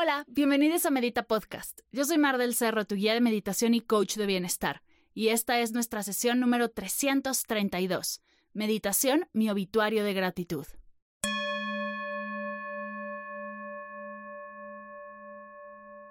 Hola, bienvenidos a Medita Podcast. Yo soy Mar del Cerro, tu guía de meditación y coach de bienestar. Y esta es nuestra sesión número 332. Meditación, mi obituario de gratitud.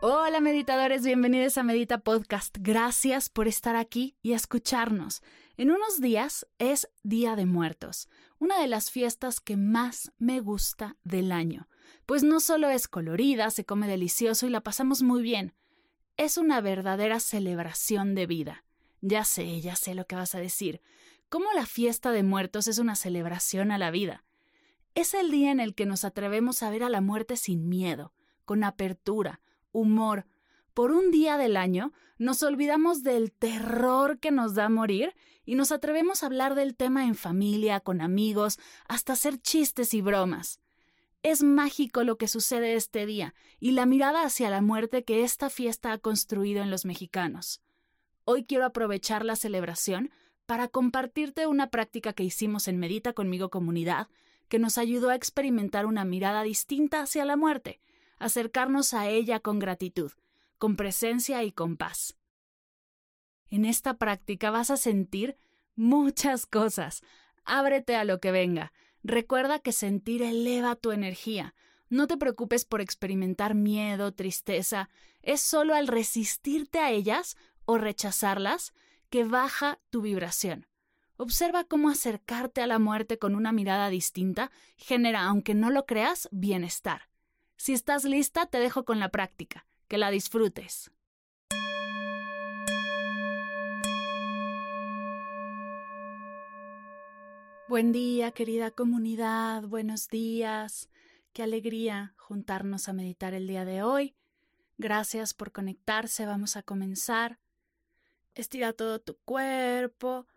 Hola meditadores, bienvenidos a Medita Podcast. Gracias por estar aquí y escucharnos. En unos días es Día de Muertos, una de las fiestas que más me gusta del año, pues no solo es colorida, se come delicioso y la pasamos muy bien, es una verdadera celebración de vida. Ya sé, ya sé lo que vas a decir. ¿Cómo la fiesta de muertos es una celebración a la vida? Es el día en el que nos atrevemos a ver a la muerte sin miedo, con apertura, humor. Por un día del año nos olvidamos del terror que nos da morir y nos atrevemos a hablar del tema en familia, con amigos, hasta hacer chistes y bromas. Es mágico lo que sucede este día y la mirada hacia la muerte que esta fiesta ha construido en los mexicanos. Hoy quiero aprovechar la celebración para compartirte una práctica que hicimos en Medita conmigo comunidad que nos ayudó a experimentar una mirada distinta hacia la muerte, acercarnos a ella con gratitud, con presencia y con paz. En esta práctica vas a sentir muchas cosas. Ábrete a lo que venga. Recuerda que sentir eleva tu energía. No te preocupes por experimentar miedo, tristeza. Es solo al resistirte a ellas o rechazarlas que baja tu vibración. Observa cómo acercarte a la muerte con una mirada distinta genera, aunque no lo creas, bienestar. Si estás lista, te dejo con la práctica. Que la disfrutes. Buen día, querida comunidad. Buenos días. Qué alegría juntarnos a meditar el día de hoy. Gracias por conectarse. Vamos a comenzar. Estira todo tu cuerpo.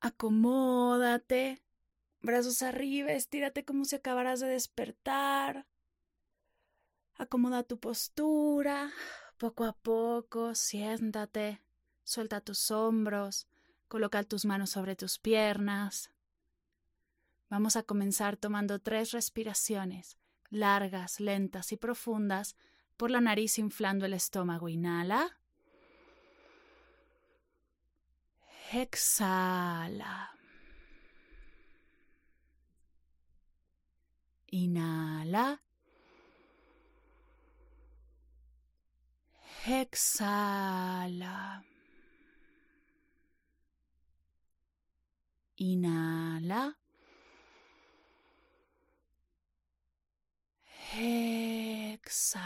Acomódate. Brazos arriba. Estírate como si acabaras de despertar. Acomoda tu postura. Poco a poco. Siéntate. Suelta tus hombros. Coloca tus manos sobre tus piernas. Vamos a comenzar tomando tres respiraciones, largas, lentas y profundas, por la nariz inflando el estómago. Inhala. Exhala. Inhala. Exhala. Inhala. Exhala.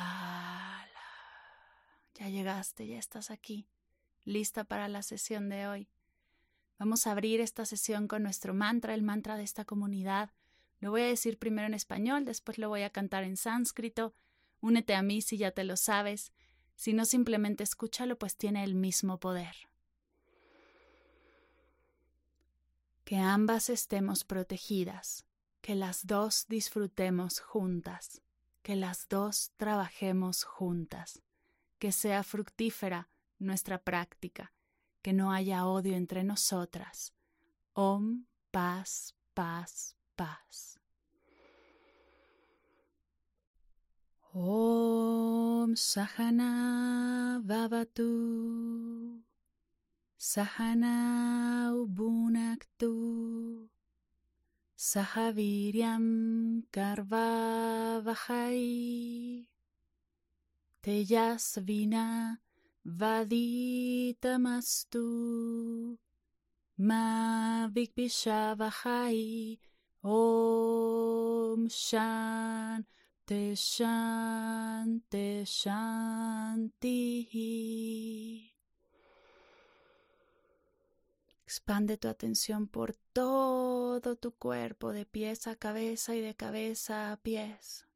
Ya llegaste, ya estás aquí, lista para la sesión de hoy. Vamos a abrir esta sesión con nuestro mantra, el mantra de esta comunidad. Lo voy a decir primero en español, después lo voy a cantar en sánscrito. Únete a mí si ya te lo sabes. Si no, simplemente escúchalo, pues tiene el mismo poder. Que ambas estemos protegidas, que las dos disfrutemos juntas, que las dos trabajemos juntas, que sea fructífera nuestra práctica, que no haya odio entre nosotras. Om, paz, paz, paz. Om Sahana Vavatu Sahana Ubunaktu सहवीर्यं कर्वावहै तेजस्विना वदितमस्तु मा विद्विषावहै ॐ शान्ति शान्ति शान्तिः Expande tu atención por todo tu cuerpo, de pies a cabeza y de cabeza a pies.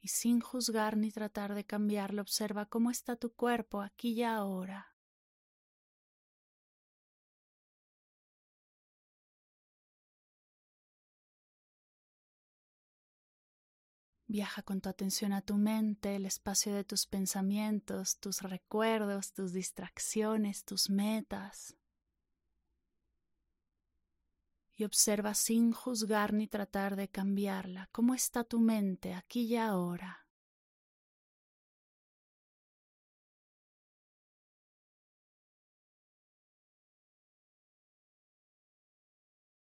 Y sin juzgar ni tratar de cambiarlo, observa cómo está tu cuerpo aquí y ahora. Viaja con tu atención a tu mente, el espacio de tus pensamientos, tus recuerdos, tus distracciones, tus metas. Y observa sin juzgar ni tratar de cambiarla cómo está tu mente aquí y ahora.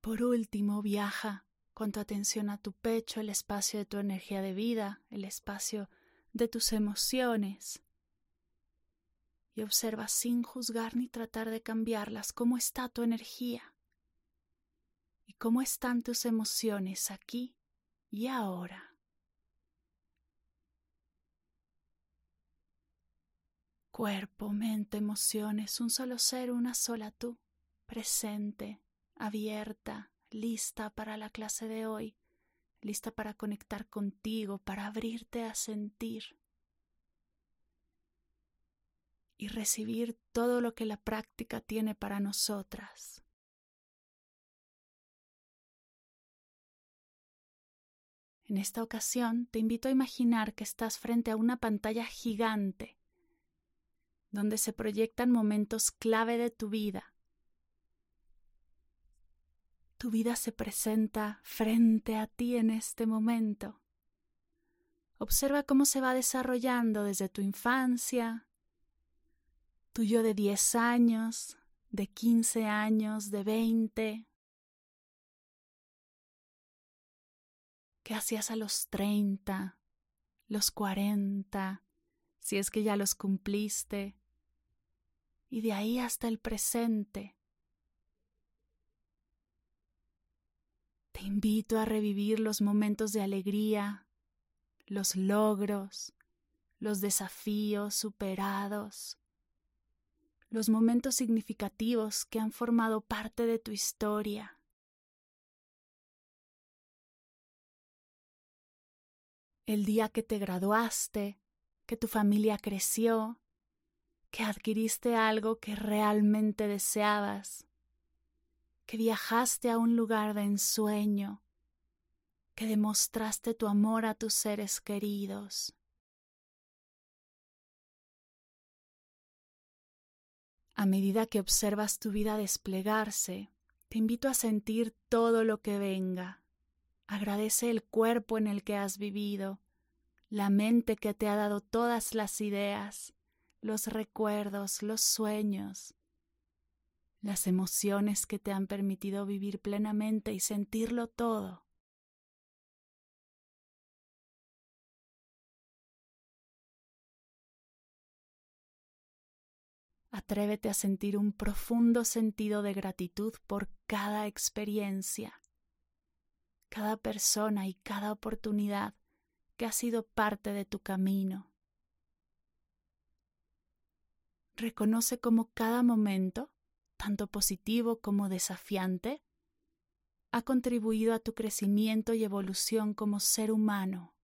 Por último, viaja con tu atención a tu pecho, el espacio de tu energía de vida, el espacio de tus emociones. Y observa sin juzgar ni tratar de cambiarlas cómo está tu energía y cómo están tus emociones aquí y ahora. Cuerpo, mente, emociones, un solo ser, una sola tú, presente, abierta, lista para la clase de hoy, lista para conectar contigo, para abrirte a sentir y recibir todo lo que la práctica tiene para nosotras. En esta ocasión te invito a imaginar que estás frente a una pantalla gigante donde se proyectan momentos clave de tu vida tu vida se presenta frente a ti en este momento. Observa cómo se va desarrollando desde tu infancia, tu yo de 10 años, de 15 años, de 20. ¿Qué hacías a los 30, los 40, si es que ya los cumpliste? Y de ahí hasta el presente. Invito a revivir los momentos de alegría, los logros, los desafíos superados, los momentos significativos que han formado parte de tu historia. El día que te graduaste, que tu familia creció, que adquiriste algo que realmente deseabas, que viajaste a un lugar de ensueño, que demostraste tu amor a tus seres queridos. A medida que observas tu vida desplegarse, te invito a sentir todo lo que venga. Agradece el cuerpo en el que has vivido, la mente que te ha dado todas las ideas, los recuerdos, los sueños, las emociones que te han permitido vivir plenamente y sentirlo todo. Atrévete a sentir un profundo sentido de gratitud por cada experiencia, cada persona y cada oportunidad que ha sido parte de tu camino. Reconoce cómo cada momento tanto positivo como desafiante, ha contribuido a tu crecimiento y evolución como ser humano.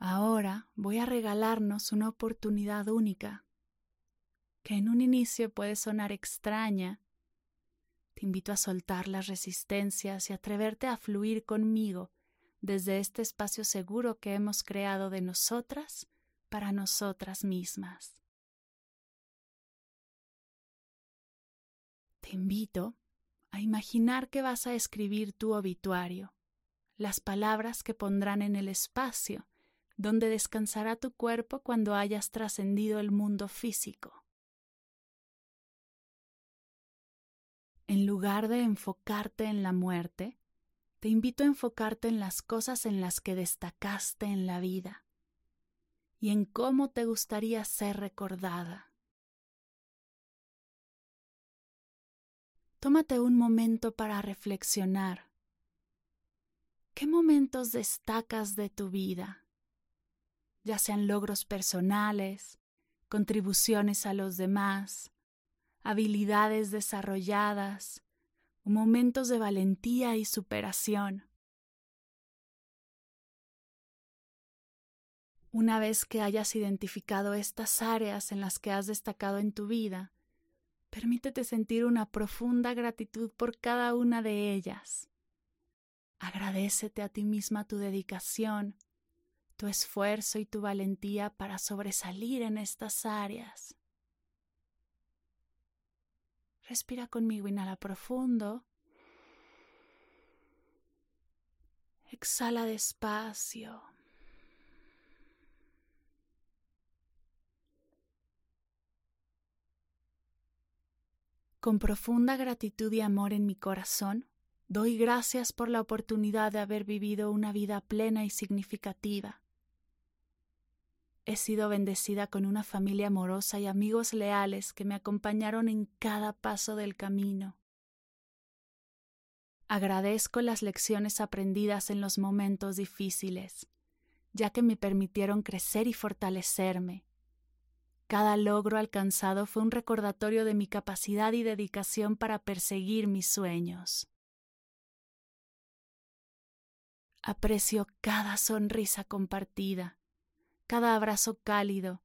Ahora voy a regalarnos una oportunidad única, que en un inicio puede sonar extraña te invito a soltar las resistencias y atreverte a fluir conmigo desde este espacio seguro que hemos creado de nosotras para nosotras mismas. Te invito a imaginar que vas a escribir tu obituario, las palabras que pondrán en el espacio donde descansará tu cuerpo cuando hayas trascendido el mundo físico. En lugar de enfocarte en la muerte, te invito a enfocarte en las cosas en las que destacaste en la vida y en cómo te gustaría ser recordada. tómate un momento para reflexionar. ¿Qué momentos destacas de tu vida? Ya sean logros personales, contribuciones a los demás, habilidades desarrolladas, momentos de valentía y superación. Una vez que hayas identificado estas áreas en las que has destacado en tu vida, permítete sentir una profunda gratitud por cada una de ellas. Agradecete a ti misma tu dedicación, tu esfuerzo y tu valentía para sobresalir en estas áreas. Respira conmigo, inhala profundo. Exhala despacio. Con profunda gratitud y amor en mi corazón, doy gracias por la oportunidad de haber vivido una vida plena y significativa. He sido bendecida con una familia amorosa y amigos leales que me acompañaron en cada paso del camino. Agradezco las lecciones aprendidas en los momentos difíciles, ya que me permitieron crecer y fortalecerme cada logro alcanzado fue un recordatorio de mi capacidad y dedicación para perseguir mis sueños. Aprecio cada sonrisa compartida, cada abrazo cálido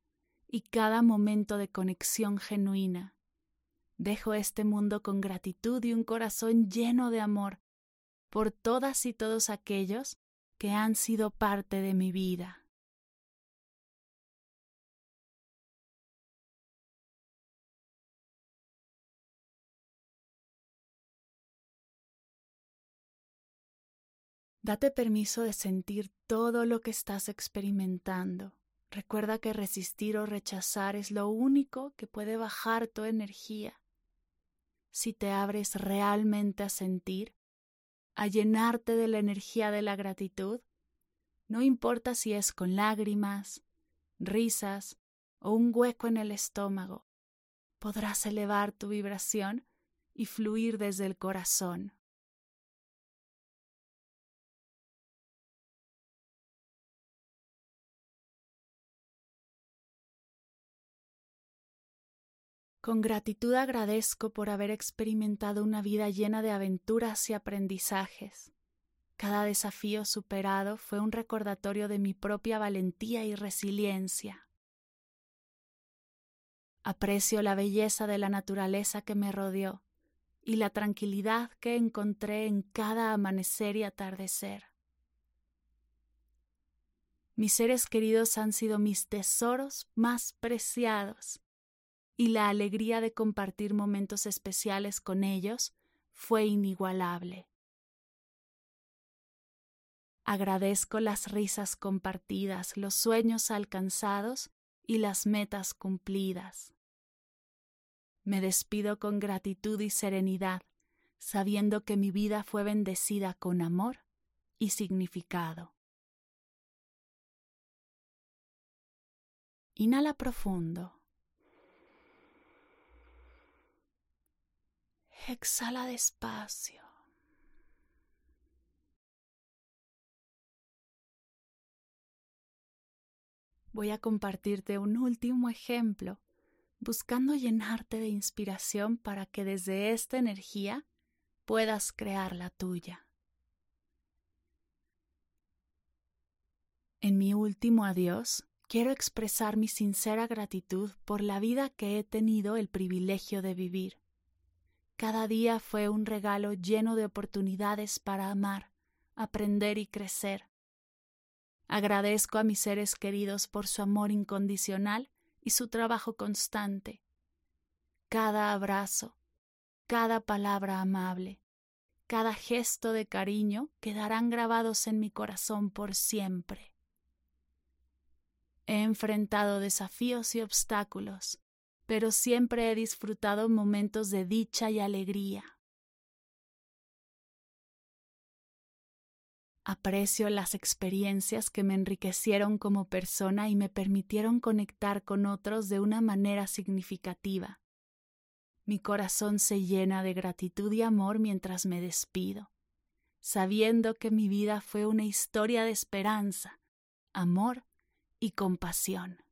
y cada momento de conexión genuina. Dejo este mundo con gratitud y un corazón lleno de amor por todas y todos aquellos que han sido parte de mi vida. Date permiso de sentir todo lo que estás experimentando. Recuerda que resistir o rechazar es lo único que puede bajar tu energía. Si te abres realmente a sentir, a llenarte de la energía de la gratitud, no importa si es con lágrimas, risas o un hueco en el estómago, podrás elevar tu vibración y fluir desde el corazón. Con gratitud agradezco por haber experimentado una vida llena de aventuras y aprendizajes. Cada desafío superado fue un recordatorio de mi propia valentía y resiliencia. Aprecio la belleza de la naturaleza que me rodeó y la tranquilidad que encontré en cada amanecer y atardecer. Mis seres queridos han sido mis tesoros más preciados y la alegría de compartir momentos especiales con ellos fue inigualable. Agradezco las risas compartidas, los sueños alcanzados y las metas cumplidas. Me despido con gratitud y serenidad, sabiendo que mi vida fue bendecida con amor y significado. Inhala profundo. Exhala despacio. Voy a compartirte un último ejemplo, buscando llenarte de inspiración para que desde esta energía puedas crear la tuya. En mi último adiós, quiero expresar mi sincera gratitud por la vida que he tenido el privilegio de vivir cada día fue un regalo lleno de oportunidades para amar, aprender y crecer. Agradezco a mis seres queridos por su amor incondicional y su trabajo constante. Cada abrazo, cada palabra amable, cada gesto de cariño quedarán grabados en mi corazón por siempre. He enfrentado desafíos y obstáculos, pero siempre he disfrutado momentos de dicha y alegría. Aprecio las experiencias que me enriquecieron como persona y me permitieron conectar con otros de una manera significativa. Mi corazón se llena de gratitud y amor mientras me despido, sabiendo que mi vida fue una historia de esperanza, amor y compasión.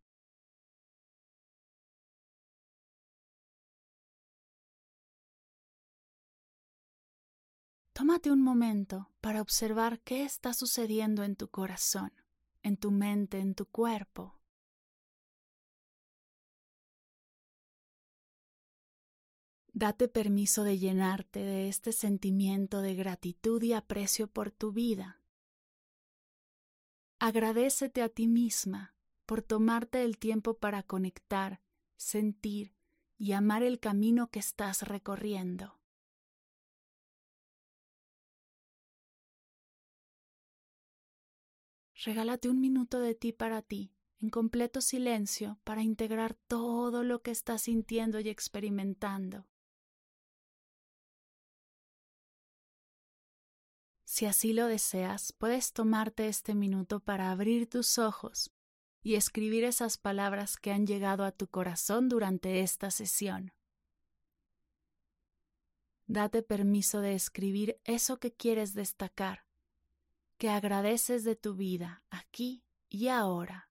Tómate un momento para observar qué está sucediendo en tu corazón, en tu mente, en tu cuerpo. Date permiso de llenarte de este sentimiento de gratitud y aprecio por tu vida. Agradecete a ti misma por tomarte el tiempo para conectar, sentir y amar el camino que estás recorriendo. Regálate un minuto de ti para ti, en completo silencio, para integrar todo lo que estás sintiendo y experimentando. Si así lo deseas, puedes tomarte este minuto para abrir tus ojos y escribir esas palabras que han llegado a tu corazón durante esta sesión. Date permiso de escribir eso que quieres destacar que agradeces de tu vida aquí y ahora.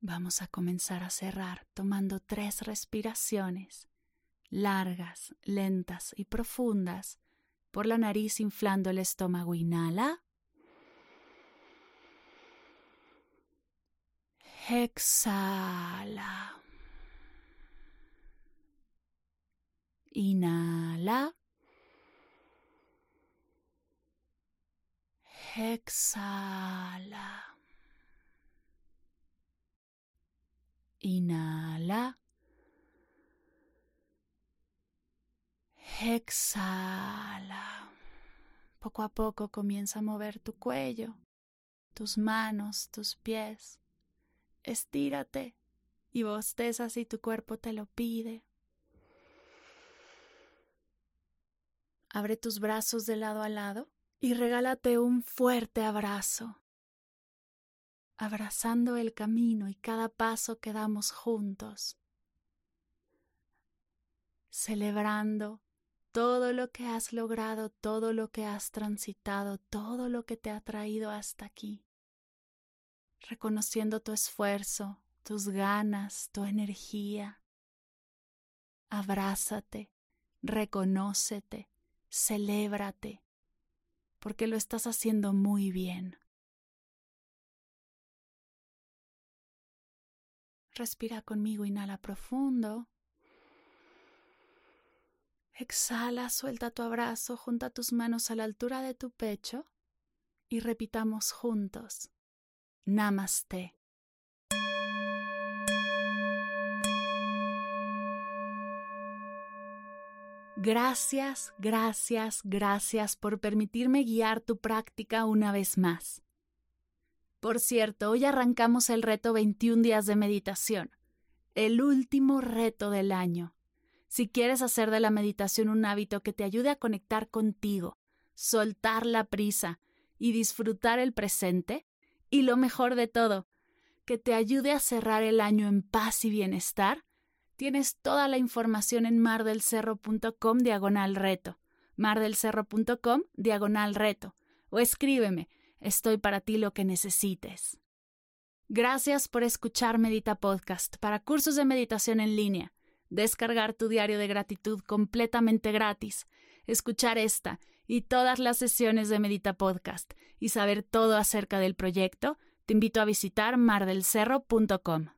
Vamos a comenzar a cerrar tomando tres respiraciones largas, lentas y profundas por la nariz inflando el estómago. Inhala. Exhala. Inhala. Exhala. Inhala. Exhala. Poco a poco comienza a mover tu cuello, tus manos, tus pies. Estírate y bosteza si tu cuerpo te lo pide. Abre tus brazos de lado a lado y regálate un fuerte abrazo abrazando el camino y cada paso que damos juntos, celebrando todo lo que has logrado, todo lo que has transitado, todo lo que te ha traído hasta aquí, reconociendo tu esfuerzo, tus ganas, tu energía. Abrázate, reconócete, celébrate, porque lo estás haciendo muy bien. Respira conmigo, inhala profundo. Exhala, suelta tu abrazo, junta tus manos a la altura de tu pecho y repitamos juntos. Namaste. Gracias, gracias, gracias por permitirme guiar tu práctica una vez más. Por cierto, hoy arrancamos el reto 21 días de meditación, el último reto del año. Si quieres hacer de la meditación un hábito que te ayude a conectar contigo, soltar la prisa y disfrutar el presente, y lo mejor de todo, que te ayude a cerrar el año en paz y bienestar, tienes toda la información en mardelcerro.com diagonal reto, mardelcerro.com diagonal reto, o escríbeme Estoy para ti lo que necesites. Gracias por escuchar Medita Podcast para cursos de meditación en línea, descargar tu diario de gratitud completamente gratis, escuchar esta y todas las sesiones de Medita Podcast y saber todo acerca del proyecto, te invito a visitar mardelcerro.com.